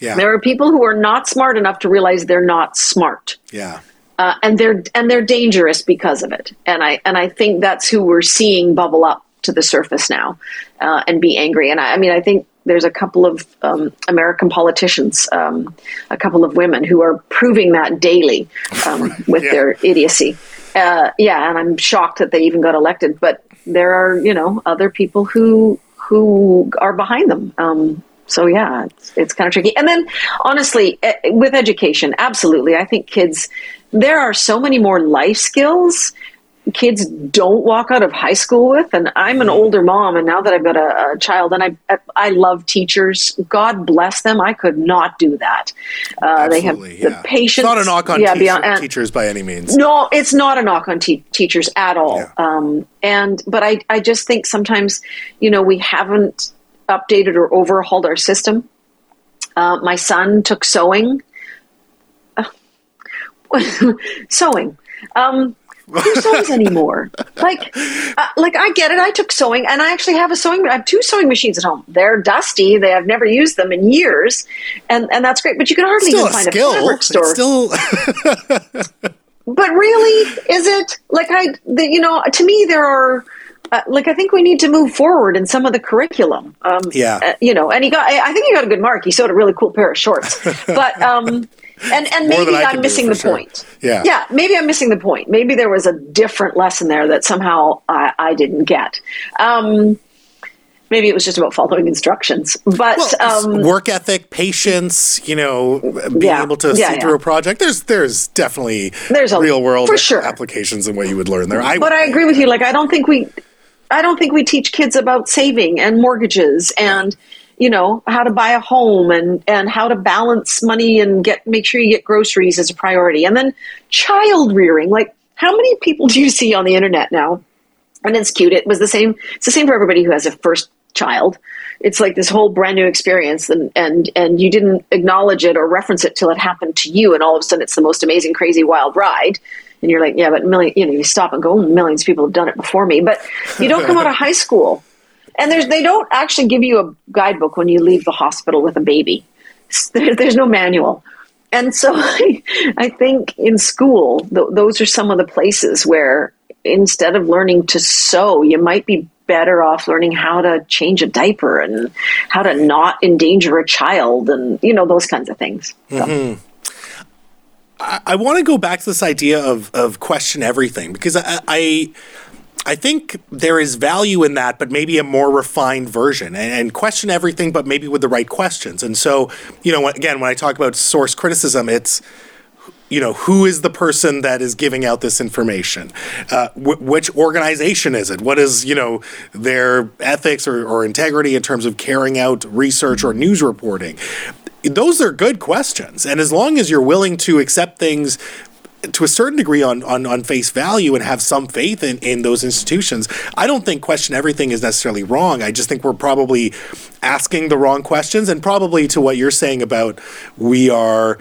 S3: Yeah,
S4: there are people who are not smart enough to realize they're not smart.
S3: Yeah,
S4: uh, and they're and they're dangerous because of it. And I and I think that's who we're seeing bubble up to the surface now uh, and be angry. And I, I, mean, I think there's a couple of um, American politicians, um, a couple of women who are proving that daily um, with yeah. their idiocy. Uh, yeah, and I'm shocked that they even got elected. But there are, you know, other people who who are behind them. Um, so yeah, it's, it's kind of tricky. And then, honestly, eh, with education, absolutely, I think kids. There are so many more life skills kids don't walk out of high school with. And I'm an older mom, and now that I've got a, a child, and I I love teachers. God bless them. I could not do that. Uh, they have yeah. the patience. It's
S3: not a knock on yeah, beyond, teachers by any means.
S4: No, it's not a knock on te- teachers at all. Yeah. Um, and but I I just think sometimes you know we haven't updated or overhauled our system. Uh, my son took sewing. Uh, sewing. Um, who sews anymore? Like, uh, like I get it. I took sewing, and I actually have a sewing. I have two sewing machines at home. They're dusty. They have never used them in years, and and that's great. But you can hardly even find
S3: skill.
S4: a fabric store.
S3: It's still.
S4: but really, is it like I? The, you know, to me, there are. Uh, like I think we need to move forward in some of the curriculum. Um,
S3: yeah,
S4: uh, you know, and he got. I think he got a good mark. He sewed a really cool pair of shorts, but um, and and maybe I'm missing the sure. point.
S3: Yeah,
S4: yeah, maybe I'm missing the point. Maybe there was a different lesson there that somehow I, I didn't get. Um, maybe it was just about following instructions but well,
S3: um, work ethic patience you know being yeah, able to yeah, see yeah. through a project there's there's definitely
S4: there's a
S3: real world
S4: for sure.
S3: applications and what you would learn there
S4: I, but i agree with you like i don't think we i don't think we teach kids about saving and mortgages and you know how to buy a home and and how to balance money and get make sure you get groceries as a priority. And then child rearing like how many people do you see on the internet now? And it's cute. It was the same it's the same for everybody who has a first child. It's like this whole brand new experience and and and you didn't acknowledge it or reference it till it happened to you and all of a sudden it's the most amazing crazy wild ride. And you're like yeah but million you know you stop and go millions of people have done it before me. But you don't come out of high school and there's they don't actually give you a guidebook when you leave the hospital with a baby. There, there's no manual. And so I, I think in school, th- those are some of the places where instead of learning to sew, you might be better off learning how to change a diaper and how to not endanger a child and, you know, those kinds of things. So.
S3: Mm-hmm. I, I want to go back to this idea of, of question everything because I, I I think there is value in that, but maybe a more refined version and, and, question everything, but maybe with the right questions. And so, you know, again, when I talk about source criticism, it's, you know, who is the person that is giving out this information? Uh, wh- which organization is it? What is, you know, their ethics or, or integrity in terms of carrying out research or news reporting? those are good questions. And as long as you're willing to accept things to a certain degree on, on, on face value and have some faith in, in those institutions. I don't think question everything is necessarily wrong. I just think we're probably asking the wrong questions and probably to what you're saying about we are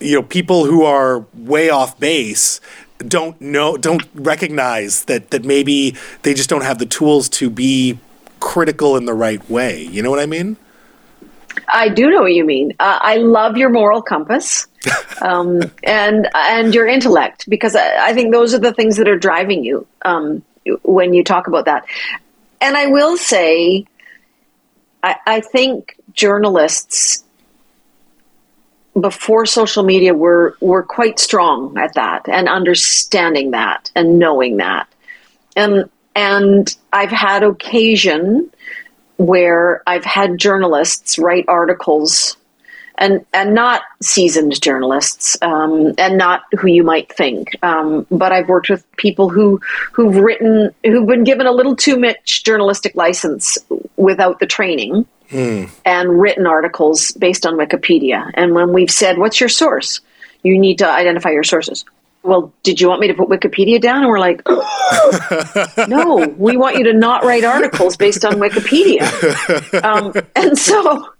S3: you know people who are way off base don't know don't recognize that that maybe they just don't have the tools to be critical in the right way. You know what I mean?
S4: I do know what you mean. Uh, I love your moral compass um, and and your intellect because I, I, think those are the things that are driving you um, when you talk about that. And I will say, I, I think journalists before social media were were quite strong at that and understanding that and knowing that and and I've had occasion where I've had journalists write articles and and not seasoned journalists um, and not who you might think um, but I've worked with people who who've written who've been given a little too much journalistic license without the training mm. and written articles based on Wikipedia and when we've said what's your source you need to identify your sources well, did you want me to put Wikipedia down? And we're like, no, we want you to not write articles based on Wikipedia. Um, and so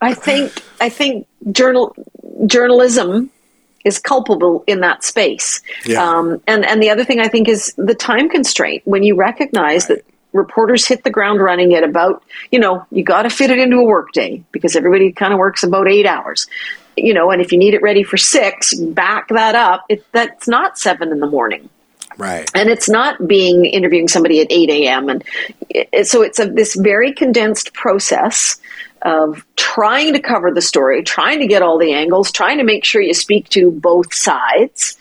S4: I think I think journal journalism is culpable in that space. Yeah. Um, and and the other thing I think is the time constraint. When you recognize right. that reporters hit the ground running at about, you know, you got to fit it into a workday because everybody kind of works about eight hours you know, and if you need it ready for six, back that up. It, that's not seven in the morning.
S3: Right.
S4: And it's not being interviewing somebody at 8 a.m. And it, so it's a, this very condensed process of trying to cover the story, trying to get all the angles, trying to make sure you speak to both sides,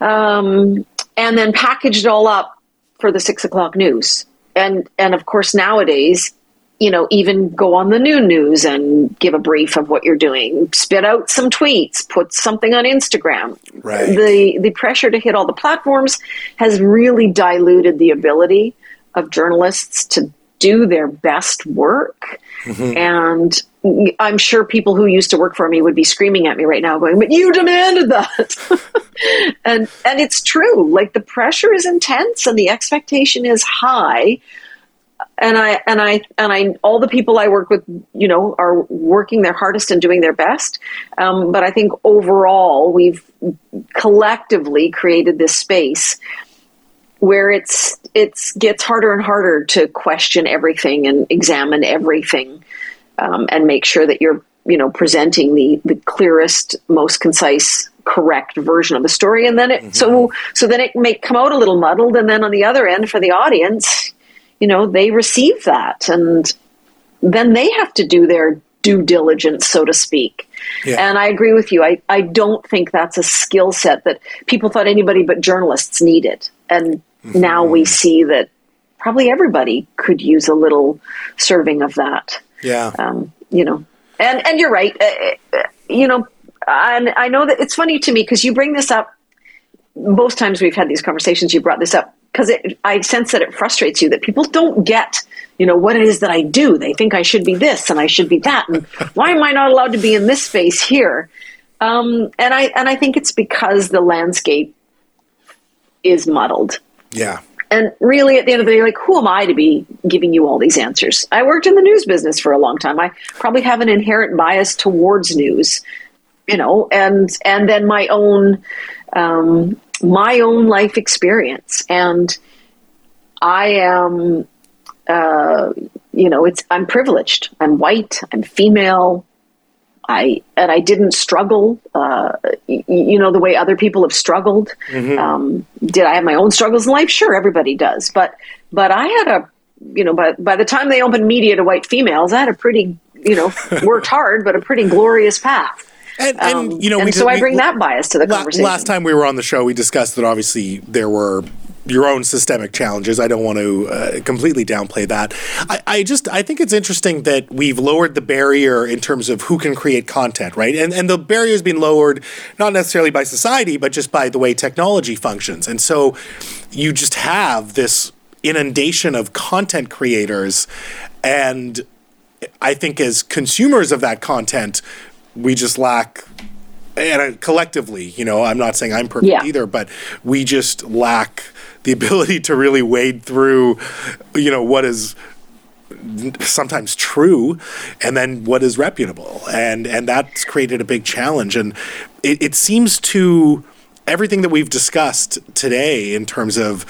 S4: um, and then package it all up for the six o'clock news. And and of course nowadays you know, even go on the new news and give a brief of what you're doing, spit out some tweets, put something on Instagram.
S3: Right.
S4: The the pressure to hit all the platforms has really diluted the ability of journalists to do their best work. Mm-hmm. And I'm sure people who used to work for me would be screaming at me right now going, "But you demanded that." and and it's true. Like the pressure is intense and the expectation is high and I and I and I all the people I work with, you know, are working their hardest and doing their best. Um, but I think overall, we've collectively created this space where it's it's gets harder and harder to question everything and examine everything, um, and make sure that you're you know presenting the the clearest, most concise correct version of the story and then it mm-hmm. so so then it may come out a little muddled and then on the other end for the audience you know, they receive that and then they have to do their due diligence, so to speak. Yeah. And I agree with you. I, I don't think that's a skill set that people thought anybody but journalists needed. And mm-hmm. now we see that probably everybody could use a little serving of that.
S3: Yeah.
S4: Um, you know, and, and you're right. Uh, uh you know, and I know that it's funny to me because you bring this up most times we've had these conversations, you brought this up because I sense that it frustrates you that people don't get, you know, what it is that I do. They think I should be this and I should be that, and why am I not allowed to be in this space here? Um, and I and I think it's because the landscape is muddled.
S3: Yeah.
S4: And really, at the end of the day, like, who am I to be giving you all these answers? I worked in the news business for a long time. I probably have an inherent bias towards news, you know, and and then my own um, my own life experience. And I am, uh, you know, it's, I'm privileged. I'm white, I'm female. I, and I didn't struggle, uh, y- you know, the way other people have struggled. Mm-hmm. Um, did I have my own struggles in life? Sure, everybody does. But, but I had a, you know, by, by the time they opened media to white females, I had a pretty, you know, worked hard, but a pretty glorious path.
S3: And, and um, you know,
S4: and
S3: we,
S4: so
S3: we,
S4: I bring that bias to the conversation.
S3: Last time we were on the show, we discussed that obviously there were your own systemic challenges. I don't want to uh, completely downplay that. I, I, just I think it's interesting that we've lowered the barrier in terms of who can create content, right? And and the barrier has been lowered not necessarily by society, but just by the way technology functions. And so you just have this inundation of content creators and I think as consumers of that content, we just lack and collectively, you know, I'm not saying I'm perfect
S4: Yeah.
S3: either, but we just lack the ability to really wade through, you know, what is sometimes true and then what is reputable. And and that's created a big challenge. And it, it seems to everything that we've discussed today in terms of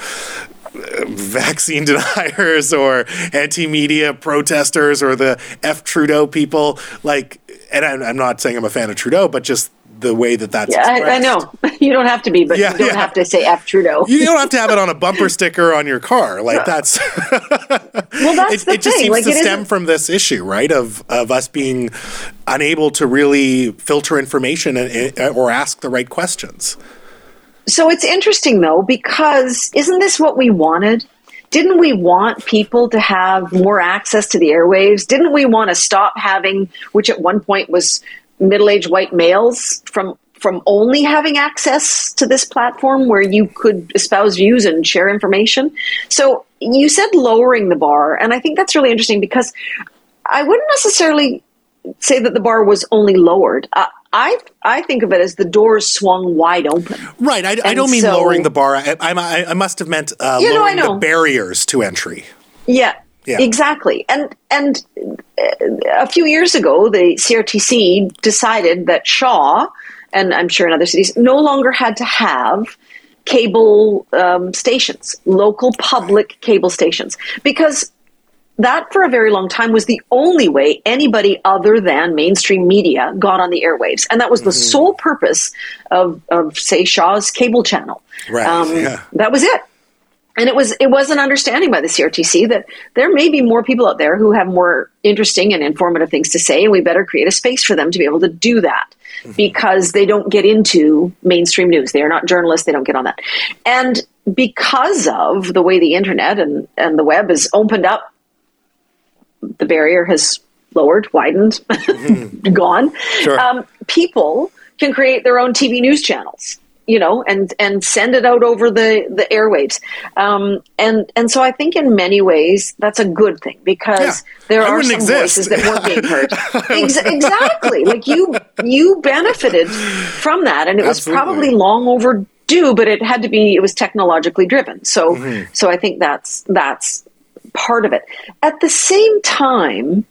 S3: uh, vaccine deniers or anti-media protesters or the F Trudeau people like and I'm, I'm not saying I'm a fan of Trudeau but just the way that that's
S4: Yeah, I, I know. You don't have to be, but
S3: Yeah,
S4: you don't
S3: yeah.
S4: have to say F Trudeau.
S3: you don't have to have it on a bumper sticker on your car like that's
S4: well, that's
S3: it,
S4: the
S3: it just seems
S4: Like
S3: to stem from this issue, right? Of of us being unable to really filter information and, uh, or ask the right questions.
S4: So it's interesting though, because isn't this what we wanted? Didn't we want people to have more access to the airwaves? Didn't we want to stop having, which at one point was middle-aged white males from from only having access to this platform where you could espouse views and share information? So you said lowering the bar, and I think that's really interesting because I wouldn't necessarily say that the bar was only lowered. Uh, I I think of it as the doors swung wide open.
S3: Right. I, I don't mean
S4: so-
S3: lowering the bar. I, I, I must have meant uh,
S4: Yeah, no, I
S3: lowering the barriers to entry.
S4: Yeah,
S3: Yeah.
S4: exactly. And and uh, a few years ago, the CRTC decided that Shaw, and I'm sure in other cities, no longer had to have cable um, stations, local public cable stations, because that for a very long time was the only way anybody other than mainstream media got on the airwaves and that was the
S3: Mm-hmm.
S4: sole purpose of, of say shaw's cable channel
S3: Right,
S4: um,
S3: yeah.
S4: that was it and it was it was an understanding by the crtc that there may be more people out there who have more interesting and informative things to say and we better create a space for them to be able to do that
S3: Mm-hmm.
S4: because they don't get into mainstream news they are not journalists they don't get on that and because of the way the internet and, and the web has opened up the barrier has lowered, widened, gone.
S3: Sure.
S4: Um, people can create their own TV news channels, you know, and and send it out over the the airwaves. Um, and and so I think in many ways that's a good thing because
S3: Yeah.
S4: there
S3: I
S4: are some
S3: exist.
S4: voices that weren't being heard. Ex- exactly, like you you benefited from that, and it was probably long overdue, but it had to be. It was technologically driven. So
S3: Mm-hmm.
S4: so I think that's that's part of it. At the same time,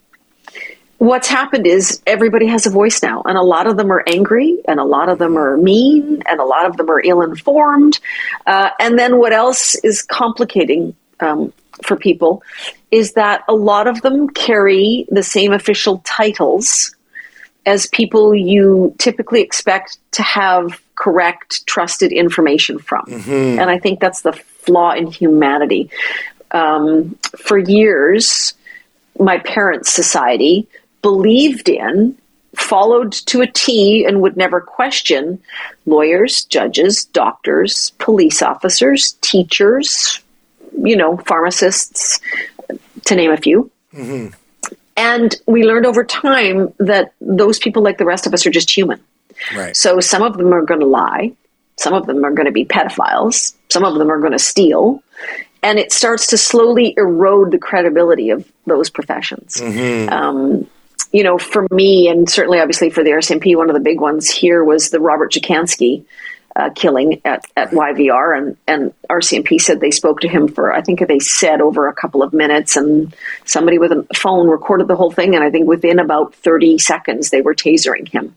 S4: what's happened is everybody has a voice now, and a lot of them are angry, and a lot of them are mean, and a lot of them are ill informed. Uh, and then what else is complicating um, for people is that a lot of them carry the same official titles as people you typically expect to have correct, trusted information from. And I think that's the flaw in humanity. Um, for years, my parents' society believed in, followed to a T, and would never question lawyers, judges, doctors, police officers, teachers, you know, pharmacists, to name a few. And we learned over time that those people, like the rest of us, are just human.
S3: Right.
S4: So some of them are going to lie, some of them are going to be pedophiles, some of them are going to steal, and it starts to slowly erode the credibility of those professions. Um, you know, for me, and certainly obviously for the RCMP, one of the big ones here was the Robert Dziekanski uh, killing at, at YVR, and, and RCMP said they spoke to him for, I think they said over a couple of minutes, and somebody with a phone recorded the whole thing, and I think within about 30 seconds they were tasering him.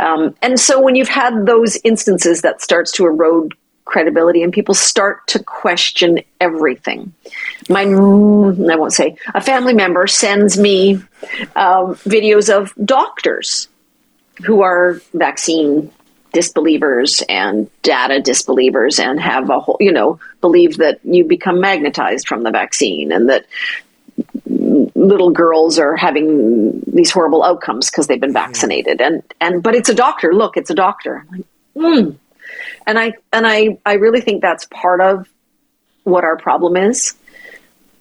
S4: Um, and so when you've had those instances, that starts to erode credibility and people start to question everything. My, I won't say, a family member sends me um, videos of doctors who are vaccine disbelievers and data disbelievers and have a whole, you know, believe that you become magnetized from the vaccine and that little girls are having these horrible outcomes because they've been vaccinated and and but it's a doctor look it's a doctor like, mm. And i and i i really think that's part of what our problem is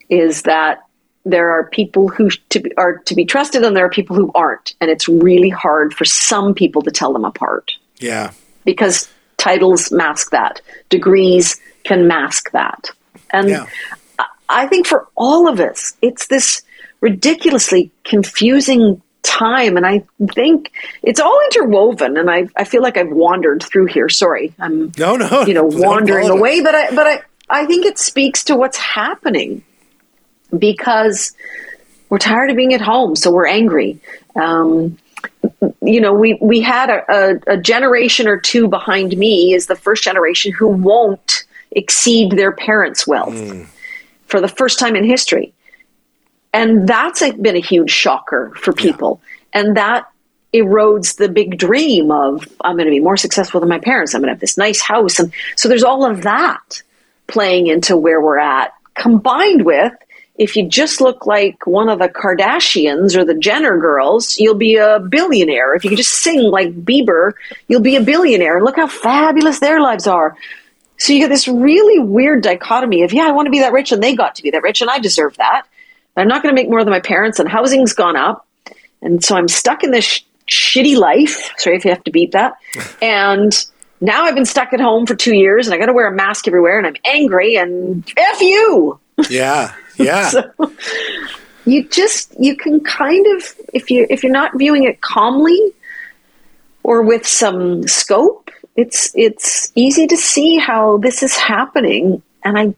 S4: is that there are people who to be, are to be trusted and there are people who aren't and it's really hard for some people to tell them apart
S3: Yeah.
S4: because titles mask that degrees can mask that and
S3: Yeah.
S4: I think for all of us, it's this ridiculously confusing time. And i think it's all interwoven and i, I feel like i've wandered through here. Sorry i'm
S3: no no
S4: you know wandering away but i but i i think it speaks to what's happening because we're tired of being at home so we're angry. Um, you know we we had a, a, a generation or two behind me is the first generation who won't exceed their parents wealth mm. for the first time in history and that's a, been a huge shocker for people. Yeah. And that erodes the big dream of I'm going to be more successful than my parents. I'm going to have this nice house. And so there's all of that playing into where we're at, combined with if you just look like one of the Kardashians or the Jenner girls, you'll be a billionaire. If you can just sing like Bieber, you'll be a billionaire. And look how fabulous their lives are. So you get this really weird dichotomy of, yeah, I want to be that rich and they got to be that rich and I deserve that. I'm not going to make more than my parents, and housing's gone up. And so I'm stuck in this sh- shitty life. Sorry if you have to beat that. and now I've been stuck at home for two years and I got to wear a mask everywhere and I'm angry and F you.
S3: Yeah. Yeah. so
S4: you just, you can kind of, if you, if you're not viewing it calmly or with some scope, it's, it's easy to see how this is happening. And I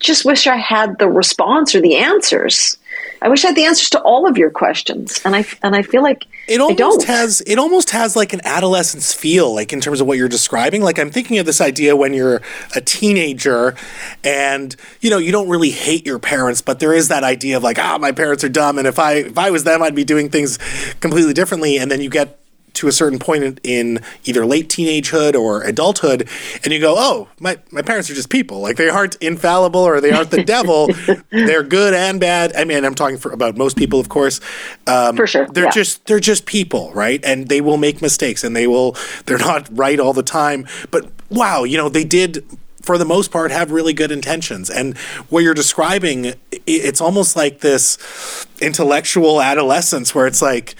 S4: just wish I had the response or the answers. I wish I had the answers to all of your questions, and I and I feel like
S3: it almost has it almost has like an adolescence feel, like in terms of what you're describing. Like I'm thinking of this idea when you're a teenager, and you know you don't really hate your parents, but there is that idea of like ah my parents are dumb, and if I if I was them, I'd be doing things completely differently, and then you get to a certain point in either late teenagehood or adulthood, and you go, "Oh, my my parents are just people. Like they aren't infallible or they aren't the devil. They're good and bad. I mean, I'm talking for, about most people, of course.
S4: Um, for sure,
S3: they're yeah. just they're just people, right? And they will make mistakes, and they will they're not right all the time. But wow, you know, they did for the most part have really good intentions and what you're describing it's almost like this intellectual adolescence where it's like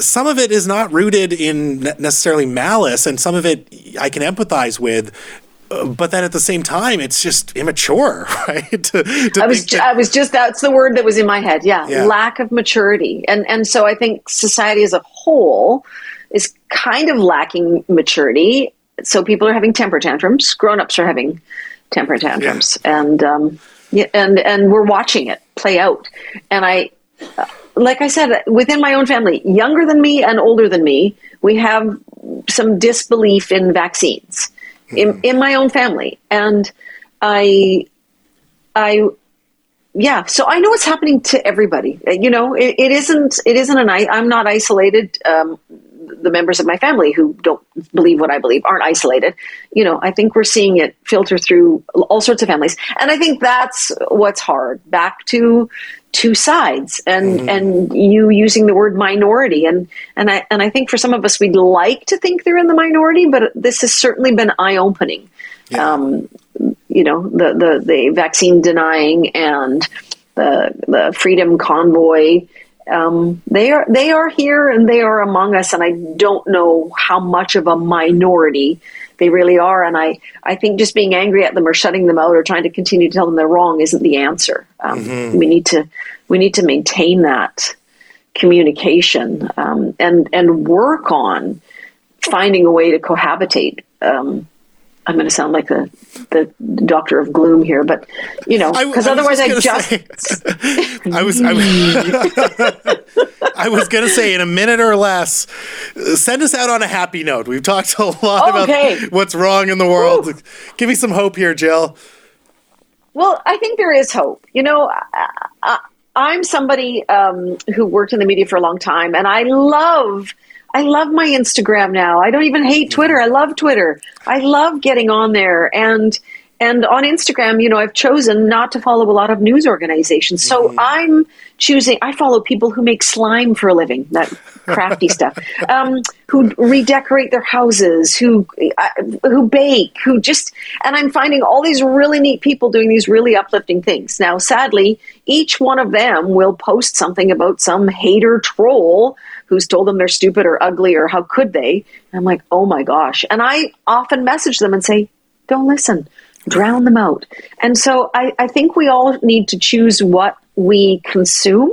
S3: some of it is not rooted in necessarily malice, and some of it I can empathize with. Uh, but then at the same time, it's just immature, right? to,
S4: to I was, that- I was just that's the word that was in my head. Yeah, yeah, lack of maturity, and and so I think society as a whole is kind of lacking maturity. So people are having temper tantrums. Grown-ups are having temper tantrums, yeah. and um, yeah, and and we're watching it play out. And I, like I said, within my own family, younger than me and older than me, we have some disbelief in vaccines mm-hmm. in, in my own family. And I, I, yeah, so I know what's happening to everybody. You know, it, it isn't, it isn't an, I'm not isolated. Um, the members of my family who don't believe what I believe aren't isolated. You know, I think we're seeing it filter through all sorts of families. And I think that's what's hard. Back to two sides and mm-hmm. and you using the word minority and and I and I think for some of us we'd like to think they're in the minority but this has certainly been eye opening yeah. um, you know the, the the vaccine denying and the the freedom convoy um, they are they are here and they are among us, and I don't know how much of a minority they really are. And I, I think just being angry at them or shutting them out or trying to continue to tell them they're wrong isn't the answer. Um, mm-hmm. We need to we need to maintain that communication um, and and work on finding a way to cohabitate. Um, I'm going to sound like the the doctor of gloom here, but you know, because otherwise I just say,
S3: I was I was, I was going to say in a minute or less, send us out on a happy note. We've talked a lot okay. about what's wrong in the world. Ooh. Give me some hope here, Jill.
S4: Well, I think there is hope. You know, I, am somebody um, who worked in the media for a long time, and I love I love my Instagram now. I don't even hate Twitter. I love Twitter. I love getting on there and and on Instagram, you know, I've chosen not to follow a lot of news organizations. So mm-hmm. I'm choosing. I follow people who make slime for a living, that crafty stuff, um, who redecorate their houses, who uh, who bake, who just. And I'm finding all these really neat people doing these really uplifting things. Now, sadly, each one of them will post something about some hater troll who's told them they're stupid or ugly or how could they. And I'm like, oh my gosh. And I often message them and say, don't listen, drown them out. And so I, I think we all need to choose what we consume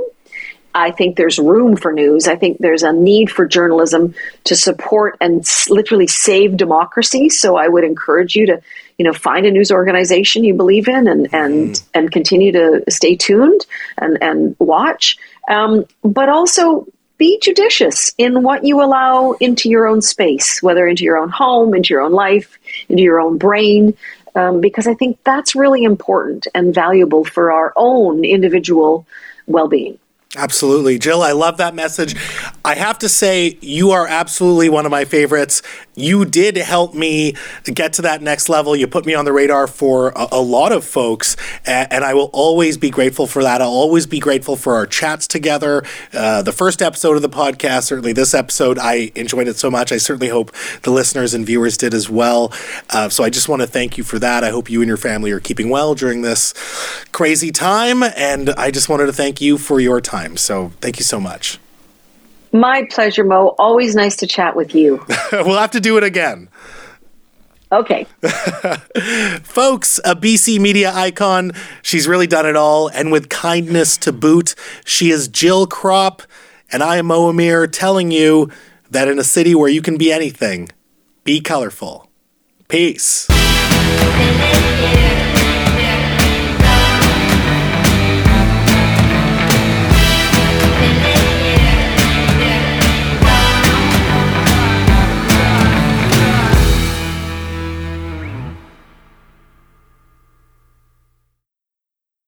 S4: I think there's room for news. I think there's a need for journalism to support and literally save democracy. So I would encourage you to, you know, find a news organization you believe in and and mm. and continue to stay tuned and and watch. Um, but also be judicious in what you allow into your own space, whether into your own home, into your own life, into your own brain, um, because I think that's really important and valuable for our own individual well being.
S3: Absolutely. Jill, I love that message. I have to say, you are absolutely one of my favorites. You did help me get to that next level. You put me on the radar for a, a lot of folks, and, and, I will always be grateful for that. I'll always be grateful for our chats together. Uh, the first episode of the podcast, certainly this episode, I enjoyed it so much. I certainly hope the listeners and viewers did as well. Uh, so I just want to thank you for that. I hope you and your family are keeping well during this crazy time, and I just wanted to thank you for your time time. So thank you so much.
S4: My pleasure, Mo. Always nice to chat with you.
S3: we'll have to do it again.
S4: Okay.
S3: Folks, a BC media icon. She's really done it all, and with kindness to boot. She is Jill Krop, and I am Mo Amir telling you that in a city where you can be anything, be colorful. Peace.